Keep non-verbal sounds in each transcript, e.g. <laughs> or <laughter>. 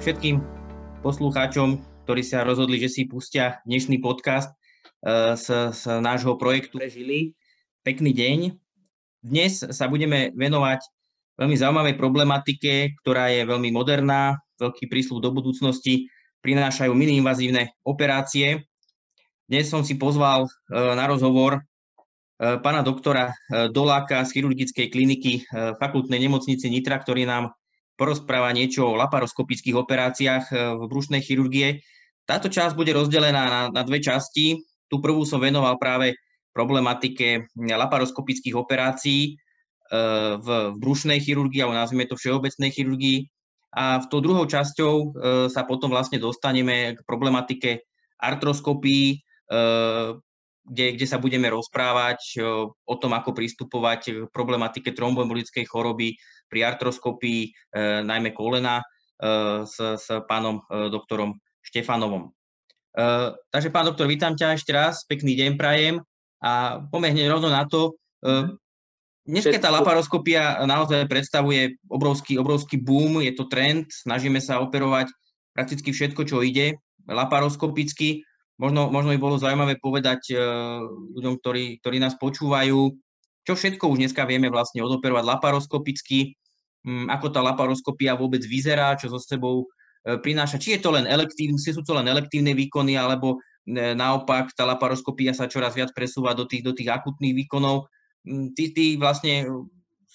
všetkým poslucháčom, ktorí sa rozhodli, že si pustia dnešný podcast uh, z, z nášho projektu Prežili. Pekný deň. Dnes sa budeme venovať veľmi zaujímavej problematike, ktorá je veľmi moderná, veľký prísľub do budúcnosti, prinášajú mini-invazívne operácie. Dnes som si pozval uh, na rozhovor uh, pána doktora Doláka z chirurgickej kliniky fakultnej nemocnice Nitra, ktorý nám porozpráva niečo o laparoskopických operáciách e, v brušnej chirurgie. Táto časť bude rozdelená na, na dve časti. Tu prvú som venoval práve problematike laparoskopických operácií e, v, v brušnej chirurgii, alebo nazvime to všeobecnej chirurgii. A v tou druhou časťou e, sa potom vlastne dostaneme k problematike artroskopii, kde, kde sa budeme rozprávať o tom, ako pristupovať k problematike tromboembolickej choroby, pri artroskopii, e, najmä kolena, e, s, s pánom doktorom Štefanovom. Takže pán doktor, vítam ťa ešte raz, pekný deň prajem a poďme rovno na to. Dneska tá laparoskopia naozaj predstavuje obrovský, obrovský boom, je to trend, snažíme sa operovať prakticky všetko, čo ide laparoskopicky. Možno, možno by bolo zaujímavé povedať ľuďom, ktorí, ktorí nás počúvajú, čo všetko už dneska vieme vlastne odoperovať laparoskopicky, mm, ako tá laparoskopia vôbec vyzerá, čo so sebou e, prináša. Či je to len elektívne, sú to len elektívne výkony, alebo e, naopak tá laparoskopia sa čoraz viac presúva do tých, do tých akutných výkonov. Mm, ty, ty vlastne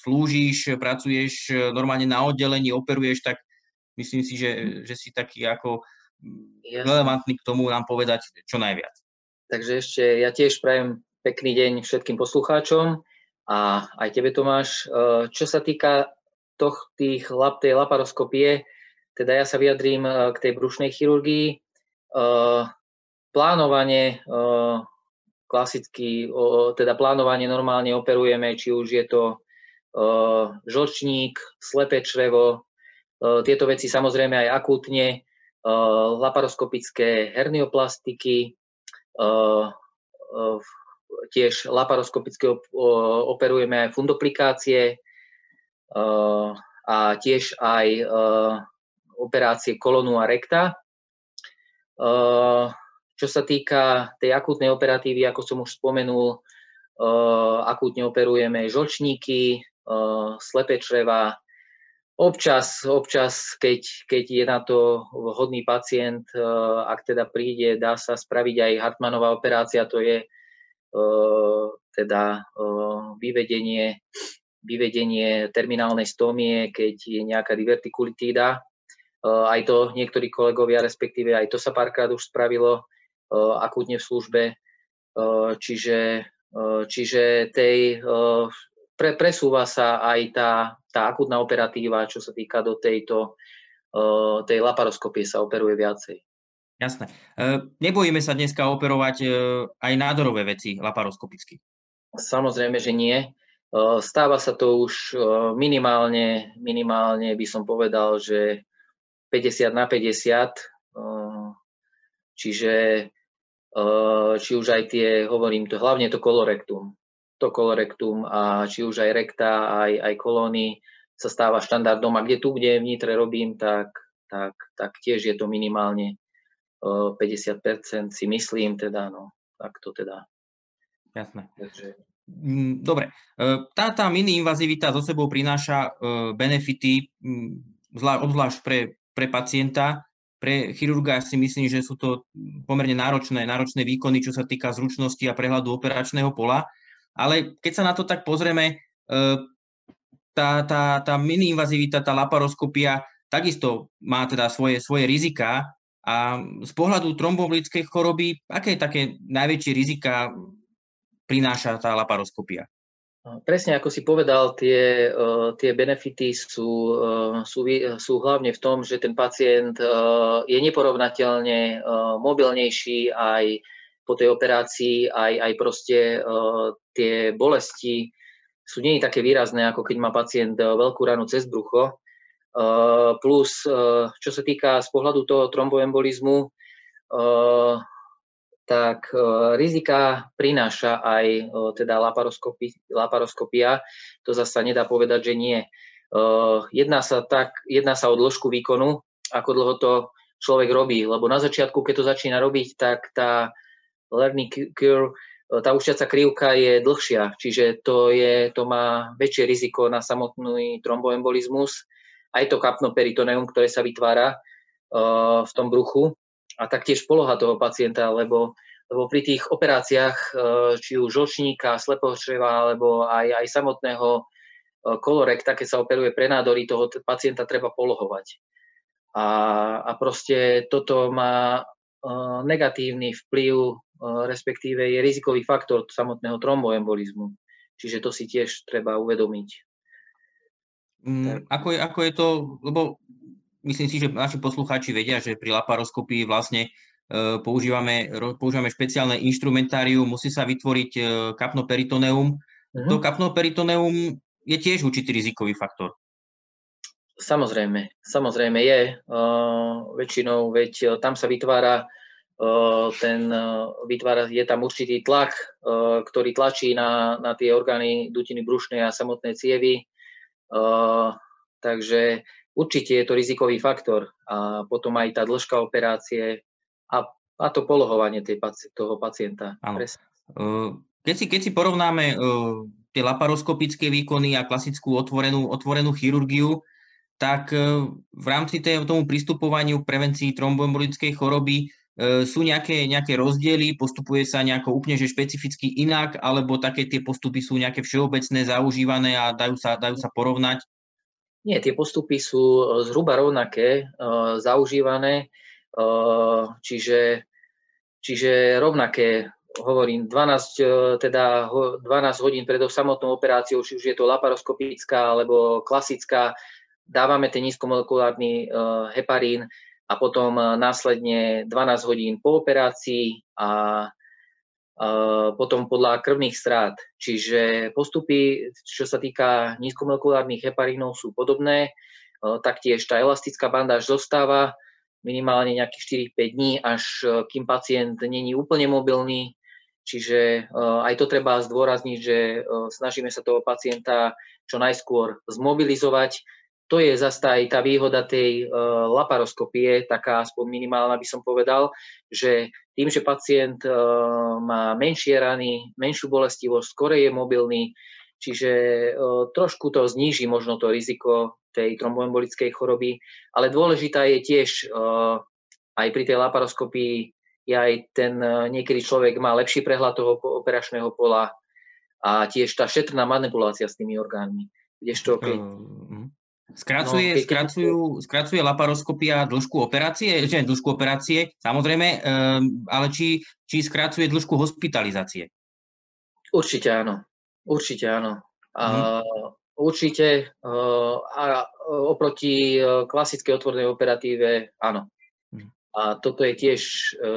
slúžiš, pracuješ normálne na oddelení, operuješ, tak myslím si, že, že si taký ako Jasne. k tomu nám povedať čo najviac. Takže ešte ja tiež prajem pekný deň všetkým poslucháčom a aj tebe Tomáš. E, čo sa týka toh, tých, tej laparoskopie, teda ja sa vyjadrím e, k tej brušnej chirurgii. E, plánovanie klasicky, teda plánovanie normálne operujeme, či už je to žlčník, slepé črevo, tieto veci samozrejme aj akútne, laparoskopické hernioplastiky, tiež laparoskopicky operujeme aj fundoplikácie a tiež aj operácie kolonu a rekta. Čo sa týka tej akútnej operatívy, ako som už spomenul, akútne operujeme žlčníky, slepé čreva, Občas, občas keď, keď je na to vhodný pacient, ak teda príde, dá sa spraviť aj Hartmanová operácia, to je teda vyvedenie, vyvedenie terminálnej stomie, keď je nejaká divertikulitída. Aj to niektorí kolegovia, respektíve aj to sa párkrát už spravilo akútne v službe. Čiže, čiže tej, pre, presúva sa aj tá, tá akútna operatíva, čo sa týka do tejto tej laparoskopie sa operuje viacej. Jasné. E, nebojíme sa dneska operovať e, aj nádorové veci laparoskopicky? Samozrejme, že nie. E, stáva sa to už minimálne, minimálne by som povedal, že 50 na 50. Čiže či už aj tie, hovorím to, hlavne to kolorektum. To kolorektum a či už aj rekta, aj, aj kolóny sa stáva štandardom. A kde tu, kde v Nitre robím, tak, tak, tak tiež je to minimálne 50% si myslím teda, no, tak to teda. Jasné. Takže... Mm, dobre, e, tá, tá mini-invazivita zo sebou prináša e, benefity, mm, obzvlášť pre, pre pacienta, pre chirurga si myslím, že sú to pomerne náročné, náročné výkony, čo sa týka zručnosti a prehľadu operačného pola, ale keď sa na to tak pozrieme, e, tá, tá, tá mini-invazivita, tá laparoskopia takisto má teda svoje, svoje rizika, a z pohľadu trombovlíckej choroby, aké také najväčšie rizika prináša tá laparoskopia? Presne ako si povedal, tie, tie benefity sú, sú, sú hlavne v tom, že ten pacient je neporovnateľne mobilnejší aj po tej operácii, aj, aj proste tie bolesti sú nie také výrazné, ako keď má pacient veľkú ranu cez brucho, Eh, plus, eh, čo sa týka z pohľadu toho tromboembolizmu, eh, tak rizika prináša aj teda laparoskopia. To zasa nedá povedať, že nie. Jedná sa, tak, jedná sa o dĺžku výkonu, ako dlho to človek robí. Lebo na začiatku, keď to začína robiť, tak tá learning curve, tá učiaca krivka je dlhšia, čiže to, je, to má väčšie riziko na samotný tromboembolizmus, aj to kapnoperitoneum, ktoré sa vytvára uh, v tom bruchu a taktiež poloha toho pacienta, lebo, lebo pri tých operáciách, uh, či už žlčníka, slepého čreva, alebo aj, aj samotného kolorekta, keď sa operuje pre nádory, toho pacienta treba polohovať. A, a proste toto má negatívny vplyv, respektíve je rizikový faktor samotného tromboembolizmu. Čiže to si tiež treba uvedomiť. Mm, ako, je, ako je to, lebo myslím si, že naši poslucháči vedia, že pri laparoskopii vlastne e, používame, používame špeciálne instrumentárium, musí sa vytvoriť e, kapnoperitoneum. Uh-huh. To kapnoperitoneum je tiež určitý rizikový faktor. Samozrejme, samozrejme je. Uh, väčšinou, veď uh, tam sa vytvára uh, ten, vytvára, je tam určitý tlak, ktorý tlačí na, na tie orgány dutiny brušnej a samotné cievy. Takže určite je to rizikový faktor. A potom aj tá dĺžka operácie a, a to polohovanie tej, toho pacienta. Keď si, keď si porovnáme tie laparoskopické výkony a klasickú otvorenú, otvorenú chirurgiu, tak e, v rámci tomu pristupovaniu prevencii tromboembolickej choroby e, sú nejaké, nejaké rozdiely, postupuje sa nejako úplne že špecificky inak, alebo také tie postupy sú nejaké všeobecné, zaužívané a dajú sa, dajú sa porovnať? Nie, tie postupy sú e, zhruba rovnaké, zaužívané, čiže, čiže rovnaké. Hovorím, 12, teda 12 hodín pred samotnou operáciou, či už je to laparoskopická alebo klasická, dávame ten nízkomolekulárny uh, heparín a potom uh, následne 12 hodín po operácii a uh, potom podľa krvných strát. Čiže postupy, čo sa týka nízkomolekulárnych heparínov, sú podobné. Taktiež tá elastická bandáž zostáva minimálne nejakých 4-5 dní, až kým pacient není úplne mobilný. Čiže aj to treba zdôrazniť, že snažíme sa toho pacienta čo najskôr zmobilizovať, to je zase aj tá výhoda tej uh, laparoskopie, taká aspoň minimálna by som povedal, že tým, že pacient uh, má menšie rany, menšiu bolestivosť, skore je mobilný, čiže uh, trošku to zníži možno to riziko tej tromboembolickej choroby, ale dôležitá je tiež aj pri tej laparoskopii je aj ten, niekedy človek má lepší prehľad toho operačného pola a tiež tá šetrná manipulácia s tými orgánmi. Kdežto, keď, uh-huh. Skracuje, no, skracujú, skracuje laparoskopia dĺžku operácie, <laughs> že dĺžku operácie, samozrejme, um, ale či, či skracuje dĺžku hospitalizácie? Určite áno. Určite áno. A, hmm. Určite uh, a oproti uh, klasickej otvornej operatíve áno. Hmm. A toto je tiež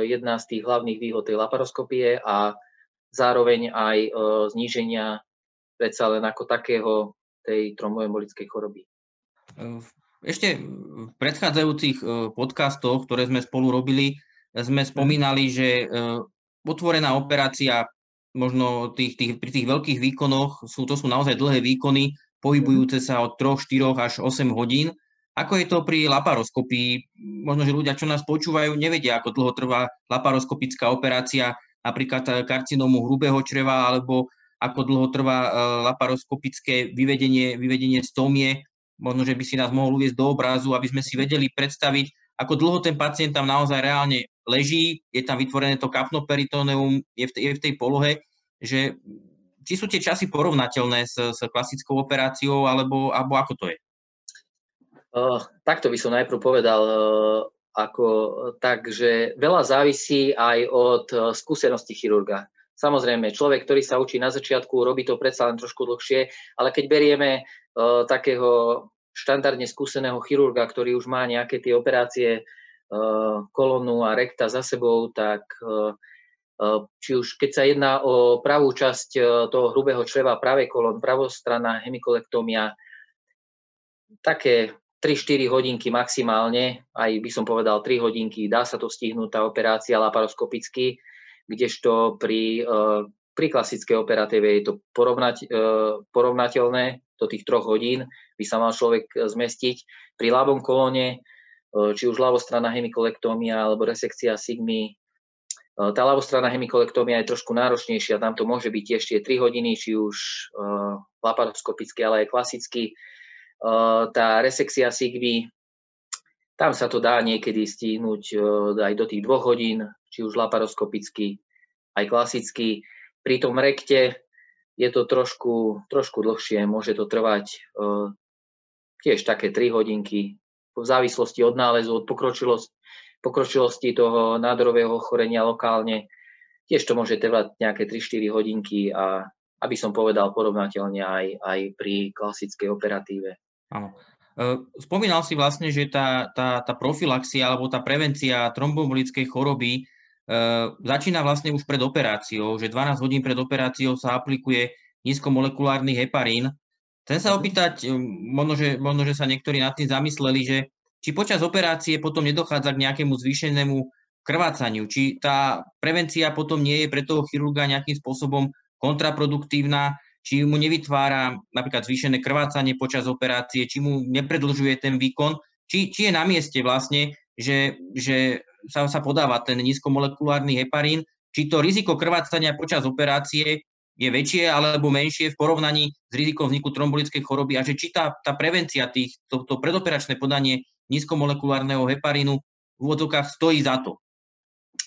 jedna z tých hlavných výhod tej laparoskopie a zároveň aj zníženia predsa len ako takého tej tromboembolickej choroby. Ešte v predchádzajúcich e, podcastoch, ktoré sme spolu robili, sme spomínali, že e, otvorená operácia možno tých, tých, pri tých veľkých výkonoch, sú, to sú naozaj dlhé výkony, pohybujúce sa od 3, 4 až 8 hodín. Ako je to pri laparoskopii? Možno, že ľudia, čo nás počúvajú, nevedia, ako dlho trvá laparoskopická operácia, napríklad karcinómu hrubého čreva, alebo ako dlho trvá e, laparoskopické vyvedenie, vyvedenie stomie možno, že by si nás mohol uviezť do obrazu, aby sme si vedeli predstaviť, ako dlho ten pacient tam naozaj reálne leží, je tam vytvorené to kapnoperitoneum, je v tej, je v tej polohe, že či sú tie časy porovnateľné s, s klasickou operáciou, alebo, alebo ako to je? Uh, takto by som najprv povedal, uh, ako, tak, že veľa závisí aj od uh, skúsenosti chirurga. Samozrejme, človek, ktorý sa učí na začiatku, robí to predsa len trošku dlhšie, ale keď berieme takého štandardne skúseného chirurga, ktorý už má nejaké tie operácie uh, kolónu a rekta za sebou, tak uh, či už keď sa jedná o pravú časť toho hrubého čreva, pravé kolón, pravostranná hemikolektómia, také 3-4 hodinky maximálne, aj by som povedal 3 hodinky, dá sa to stihnúť tá operácia laparoskopicky kdežto pri, pri klasickej operatíve je to porovnať, porovnateľné do tých troch hodín by sa mal človek zmestiť. Pri ľavom kolóne či už ľavostranná hemikolektómia alebo resekcia sigmy. Tá ľavostranná hemikolektómia je trošku náročnejšia, tam to môže byť tie 3 hodiny, či už laparoskopicky, ale aj klasicky. Tá resekcia sigmy, tam sa to dá niekedy stihnúť aj do tých 2 hodín, či už laparoskopicky, aj klasicky. Pri tom rekte je to trošku, trošku dlhšie, môže to trvať uh, tiež také 3 hodinky, v závislosti od nálezu, od pokročilosti, pokročilosti toho nádorového ochorenia lokálne. Tiež to môže trvať nejaké 3-4 hodinky a aby som povedal porovnateľne aj, aj pri klasickej operatíve. Áno. E, spomínal si vlastne, že tá, tá, tá profilaxia alebo tá prevencia trombobolickej choroby začína vlastne už pred operáciou, že 12 hodín pred operáciou sa aplikuje nízkomolekulárny heparín. Chcem sa mhm. opýtať, ehm, možno že, možno, že sa niektorí nad tým zamysleli, že či počas operácie potom nedochádza k nejakému zvýšenému krvácaniu, či tá prevencia potom nie je pre toho chirurga nejakým spôsobom kontraproduktívna, či mu nevytvára napríklad zvýšené krvácanie počas operácie, či mu nepredlžuje ten výkon, či, či je na mieste vlastne, že, že sa, sa podáva ten nízkomolekulárny heparín, či to riziko krvácania počas operácie je väčšie alebo menšie v porovnaní s rizikom vzniku trombolickej choroby a že či tá, tá prevencia tých, to, to predoperačné podanie nízkomolekulárneho heparínu v úvodzovkách stojí za to?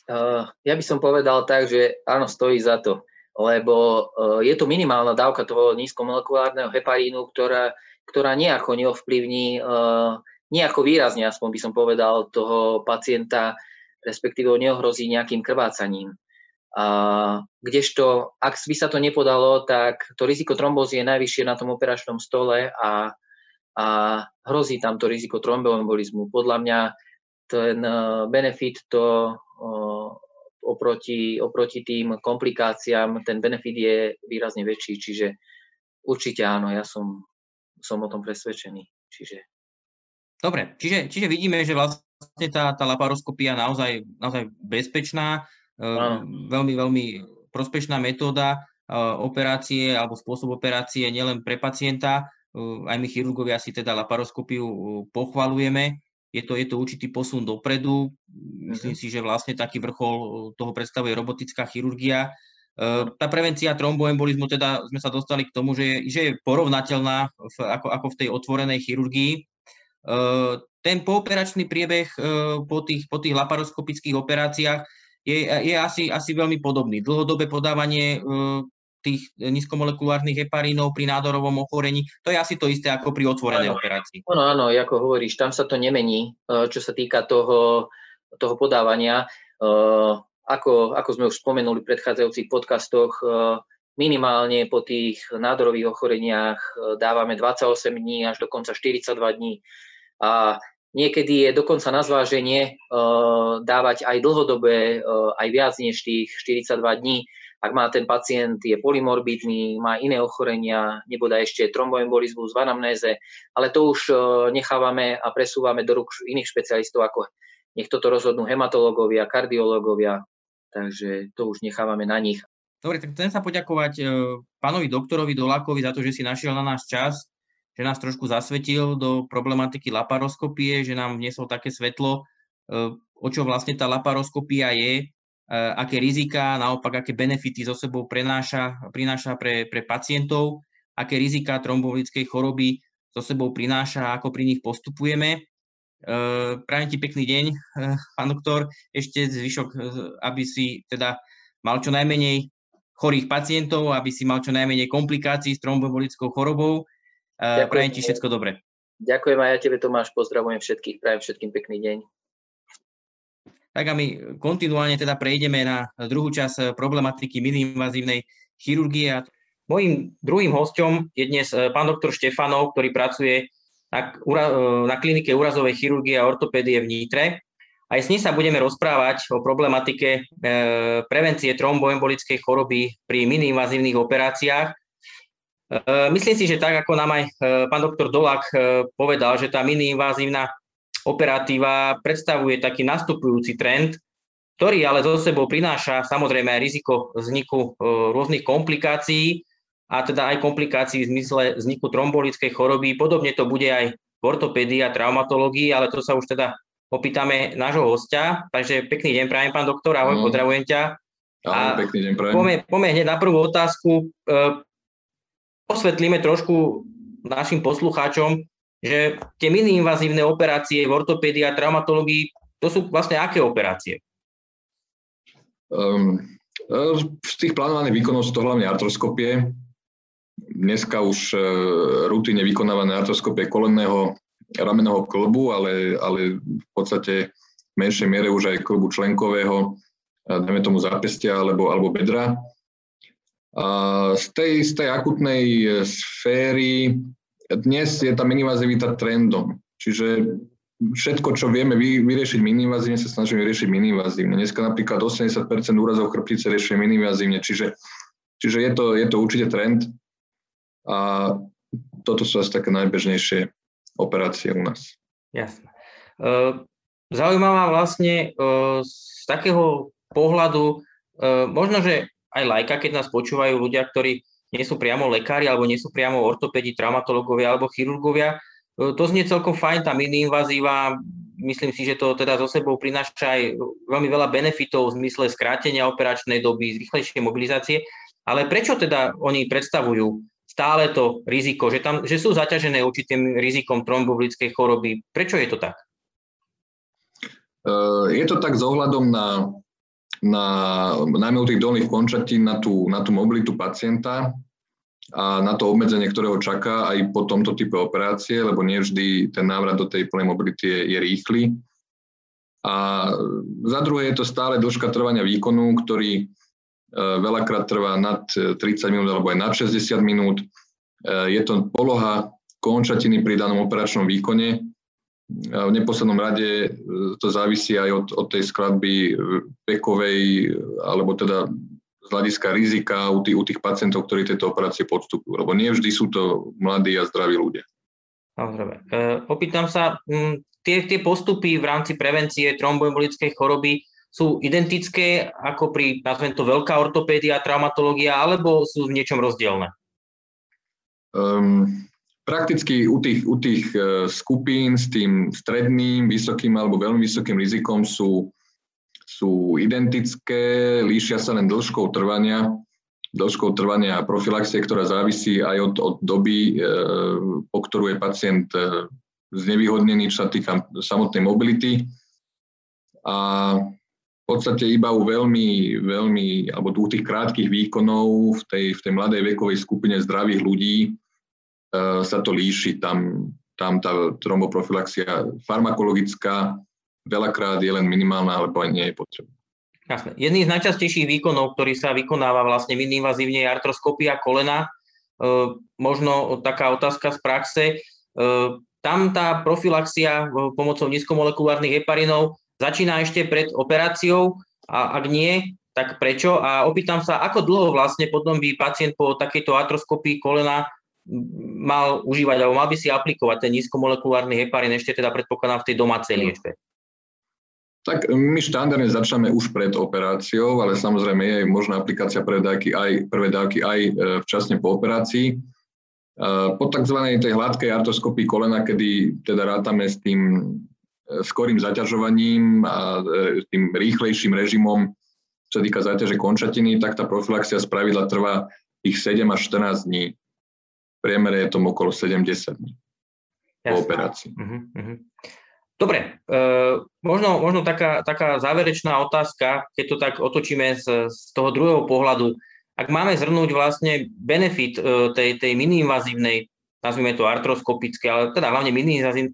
Uh, ja by som povedal tak, že áno, stojí za to, lebo uh, je to minimálna dávka toho nízkomolekulárneho heparínu, ktorá, ktorá nejako neovplyvní uh, nejako výrazne, aspoň by som povedal, toho pacienta, respektíve ho neohrozí nejakým krvácaním. A, kdežto, ak by sa to nepodalo, tak to riziko trombózy je najvyššie na tom operačnom stole a, a hrozí tam to riziko tromboembolizmu. Podľa mňa ten e, benefit to oproti, oproti tým komplikáciám, ten benefit je výrazne väčší, čiže určite áno, ja som, som o tom presvedčený. Čiže Dobre, čiže, čiže vidíme, že vlastne tá, tá laparoskopia naozaj, naozaj bezpečná, uh, veľmi, veľmi prospešná metóda uh, operácie alebo spôsob operácie nielen pre pacienta, uh, aj my chirurgovia si teda laparoskopiu pochvalujeme. Je to, je to určitý posun dopredu. Myslím mm-hmm. si, že vlastne taký vrchol toho predstavuje robotická chirurgia. Tá prevencia tromboembolizmu, teda sme sa dostali k tomu, že je, že je porovnateľná v, ako, ako v tej otvorenej chirurgii. Ten pooperačný priebeh po tých, po tých laparoskopických operáciách je, je asi, asi veľmi podobný. Dlhodobé podávanie tých nízkomolekulárnych heparínov pri nádorovom ochorení, to je asi to isté ako pri otvorenej áno. operácii. Áno, áno, ako hovoríš, tam sa to nemení, čo sa týka toho, toho podávania. Ako, ako sme už spomenuli v predchádzajúcich podcastoch, minimálne po tých nádorových ochoreniach dávame 28 dní až dokonca 42 dní a niekedy je dokonca na zváženie uh, dávať aj dlhodobé, uh, aj viac než tých 42 dní, ak má ten pacient, je polymorbidný, má iné ochorenia, neboda ešte tromboembolizmus v anamnéze, ale to už uh, nechávame a presúvame do rúk iných špecialistov, ako nech toto rozhodnú hematológovia, kardiológovia, takže to už nechávame na nich. Dobre, tak chcem sa poďakovať pánovi doktorovi Dolákovi za to, že si našiel na nás čas že nás trošku zasvetil do problematiky laparoskopie, že nám vniesol také svetlo, e, o čo vlastne tá laparoskopia je, e, aké rizika, naopak aké benefity so sebou prenáša, prináša pre, pre pacientov, aké rizika trombolickej choroby so sebou prináša, ako pri nich postupujeme. E, prajem ti pekný deň, pán doktor. Ešte zvyšok, aby si teda mal čo najmenej chorých pacientov, aby si mal čo najmenej komplikácií s trombobolickou chorobou Ďakujem. Prajem ti všetko dobre. Ďakujem aj ja tebe, Tomáš. Pozdravujem všetkých. Prajem všetkým pekný deň. Tak a my kontinuálne teda prejdeme na druhú časť eh, problematiky miniinvazívnej chirurgie. Mojím druhým hostom je dnes eh, pán doktor Štefanov, ktorý pracuje na, eh, na klinike úrazovej chirurgie a ortopédie v Nitre. Aj s ním sa budeme rozprávať o problematike prevencie tromboembolickej choroby pri miniinvazívnych operáciách myslím si, že tak, ako nám aj e, pán doktor Dolák e, povedal, že tá miniinvázívna operatíva predstavuje taký nastupujúci trend, ktorý ale zo sebou prináša samozrejme aj riziko vzniku rôznych komplikácií a teda aj komplikácií v zmysle vzniku trombolickej choroby. Podobne to bude aj v ortopédii a traumatológii, ale to sa už teda opýtame nášho hostia. Takže pekný deň prajem, pán doktor, ahoj, no. pozdravujem ťa. Ahoj, pekný deň prajem. Poďme, poďme hneď na prvú otázku. Osvetlíme trošku našim poslucháčom, že tie mini-invazívne operácie v ortopédii a traumatológii, to sú vlastne aké operácie? Um, z tých plánovaných výkonov sú to hlavne artroskopie. Dneska už uh, rutine vykonávané artroskopie kolenného ramenného klbu, ale, ale v podstate v menšej miere už aj klbu členkového, dajme tomu zápestia alebo, alebo bedra. Z tej, z tej akutnej e, sféry dnes je tá minivazivita trendom. Čiže všetko, čo vieme vy, vyriešiť minivazívne, sa snažíme riešiť minivazívne. Dneska napríklad 80% úrazov chrbtice riešime minivazívne, čiže, čiže je, to, je to určite trend. A toto sú asi také najbežnejšie operácie u nás. Jasné. E, zaujímavá vlastne e, z takého pohľadu, možno, že aj lajka, keď nás počúvajú ľudia, ktorí nie sú priamo lekári alebo nie sú priamo ortopedi, traumatológovia alebo chirurgovia, to znie celkom fajn, tá mini-invazíva, myslím si, že to teda so sebou prináša aj veľmi veľa benefitov v zmysle skrátenia operačnej doby, rýchlejšej mobilizácie, ale prečo teda oni predstavujú stále to riziko, že, tam, že sú zaťažené určitým rizikom trombovlickej choroby. Prečo je to tak? Eh, je to tak s ohľadom na, na najmä u tých dolných končatín na tú, na tú mobilitu pacienta a na to obmedzenie, ktoré ho čaká aj po tomto type operácie, lebo nie vždy ten návrat do tej plnej mobility je, je rýchly. A za druhé je to stále dĺžka trvania výkonu, ktorý Eh, veľakrát trvá nad 30 eh, minút alebo aj nad 60 minút. Eh, je to poloha končatiny pri danom operačnom výkone. V neposlednom rade to závisí aj od, od tej skladby vekovej, alebo teda z hľadiska rizika u tých, u tých pacientov, ktorí tieto operácie podstupujú, lebo nie vždy sú to mladí a zdraví ľudia. Samozrejme. E, opýtam sa, m, tie, tie postupy v rámci prevencie tromboembolickej choroby sú identické ako pri, nazvem to, veľká ortopédia, traumatológia, alebo sú v niečom rozdielne? Um, prakticky u tých, u tých uh, skupín s tým stredným, vysokým alebo veľmi vysokým rizikom sú, sú identické, líšia sa len dĺžkou trvania, dĺžkou trvania profilaxie, ktorá závisí aj od, od doby, uh, po ktorú je pacient uh, znevýhodnený, čo sa týka samotnej mobility. A podstate iba u veľmi, veľmi, alebo u tých krátkých výkonov v tej, v tej mladej vekovej skupine zdravých ľudí sa to líši. Tam, tam tá tromboprofilaxia farmakologická veľakrát je len minimálna, alebo aj nie je potrebná. Jasné. Jedný z najčastejších výkonov, ktorý sa vykonáva vlastne miniinvazívne je artroskopia kolena. E, možno taká otázka z praxe. E, tam tá profilaxia pomocou nízkomolekulárnych heparinov začína ešte pred operáciou a ak nie, tak prečo? A opýtam sa, ako dlho vlastne potom by pacient po takejto atroskopii kolena mal užívať, alebo mal by si aplikovať ten nízkomolekulárny heparin ešte teda predpokladám v tej domácej liečbe? Tak my štandardne začneme už pred operáciou, ale samozrejme je možná aplikácia prvé dávky aj, prvé dávky aj e, včasne po operácii. E, po tzv. tej hladkej artroskopii kolena, kedy teda rátame s tým skorým zaťažovaním a e, tým rýchlejším režimom, čo týka záťaže končatiny, tak tá profilaxia z pravidla trvá tých 7 až 14 dní. Priemere je to okolo 70 dní po operácii. Uh-huh, uh-huh. Dobre, e, možno, možno taká, taká záverečná otázka, keď to tak otočíme z, z toho druhého pohľadu. Ak máme zhrnúť vlastne benefit e, tej, tej mini-invazívnej, nazvime to artroskopické, ale teda hlavne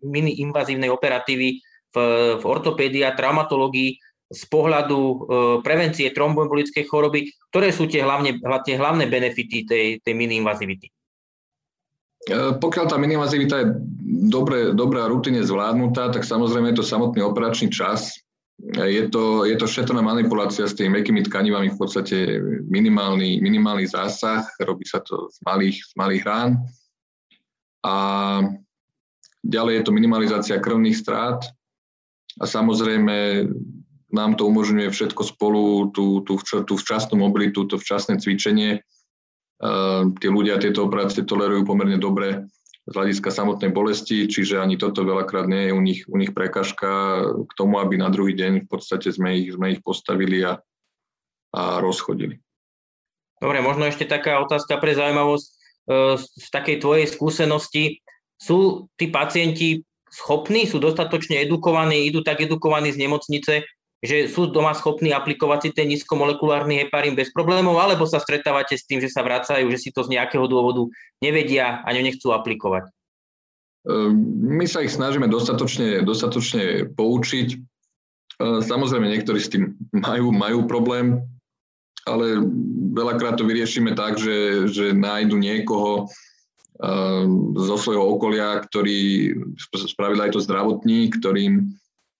mini-invazívnej operatívy v, v ortopédii a traumatológii z pohľadu e, prevencie tromboembolickej choroby, ktoré sú tie, hlavne, tie hlavné benefity tej, tej mini-invazivity? E, pokiaľ tá minimazivita je dobre, dobrá rutine zvládnutá, tak samozrejme je to samotný operačný čas. E, je to, je to šetrná manipulácia s tými mekými tkanivami, v podstate minimálny, minimálny zásah, robí sa to z malých, z malých rán. A ďalej je to minimalizácia krvných strát, a samozrejme nám to umožňuje všetko spolu, tú, tú, tú včasnú mobilitu, to včasné cvičenie. Uh, tí ľudia tieto operácie tolerujú pomerne dobre. z hľadiska samotnej bolesti, čiže ani toto veľakrát nie je u nich, u nich prekažka k tomu, aby na druhý deň v podstate sme ich, sme ich postavili a, a rozchodili. Dobre, možno ešte taká otázka pre zaujímavosť e, z takej tvojej skúsenosti. Sú tí pacienti schopní, sú dostatočne edukovaní, idú tak edukovaní z nemocnice, že sú doma schopní aplikovať si ten nízkomolekulárny heparín bez problémov, alebo sa stretávate s tým, že sa vracajú, že si to z nejakého dôvodu nevedia a nechcú aplikovať? Ehm, my sa ich snažíme dostatočne, dostatočne poučiť. Ehm, samozrejme, niektorí s tým majú, majú problém, ale veľakrát to vyriešime tak, že, že nájdu niekoho ehm, zo svojho okolia, ktorý spravil aj to zdravotník, ktorým,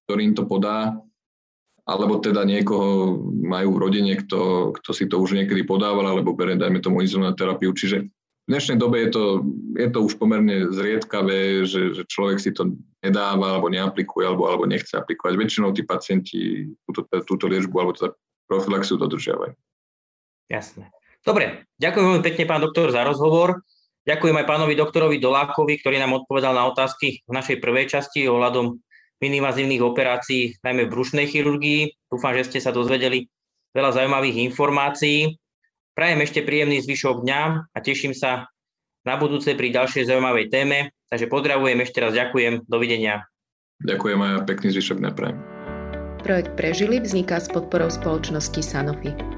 ktorým to podá alebo teda niekoho majú v rodine, kto, kto si to už niekedy podával, alebo bere, dajme tomu, terapiu. Čiže v dnešnej dobe je to, je to už pomerne zriedkavé, že, že človek si to nedáva, alebo neaplikuje, alebo, alebo nechce aplikovať. Väčšinou tí pacienti túto, túto liečbu alebo teda profilaxiu dodržiavajú. Jasné. Dobre, ďakujem veľmi pekne, pán doktor, za rozhovor. Ďakujem aj pánovi doktorovi Dolákovi, ktorý nám odpovedal na otázky v našej prvej časti ohľadom minimazívnych operácií, najmä v brušnej chirurgii. Dúfam, že ste sa dozvedeli veľa zaujímavých informácií. Prajem ešte príjemný zvyšok dňa a teším sa na budúce pri ďalšej zaujímavej téme. Takže pozdravujem, ešte raz ďakujem, dovidenia. Ďakujem a pekný zvyšok dňa prajem. Projekt Prežili vzniká s podporou spoločnosti Sanofi.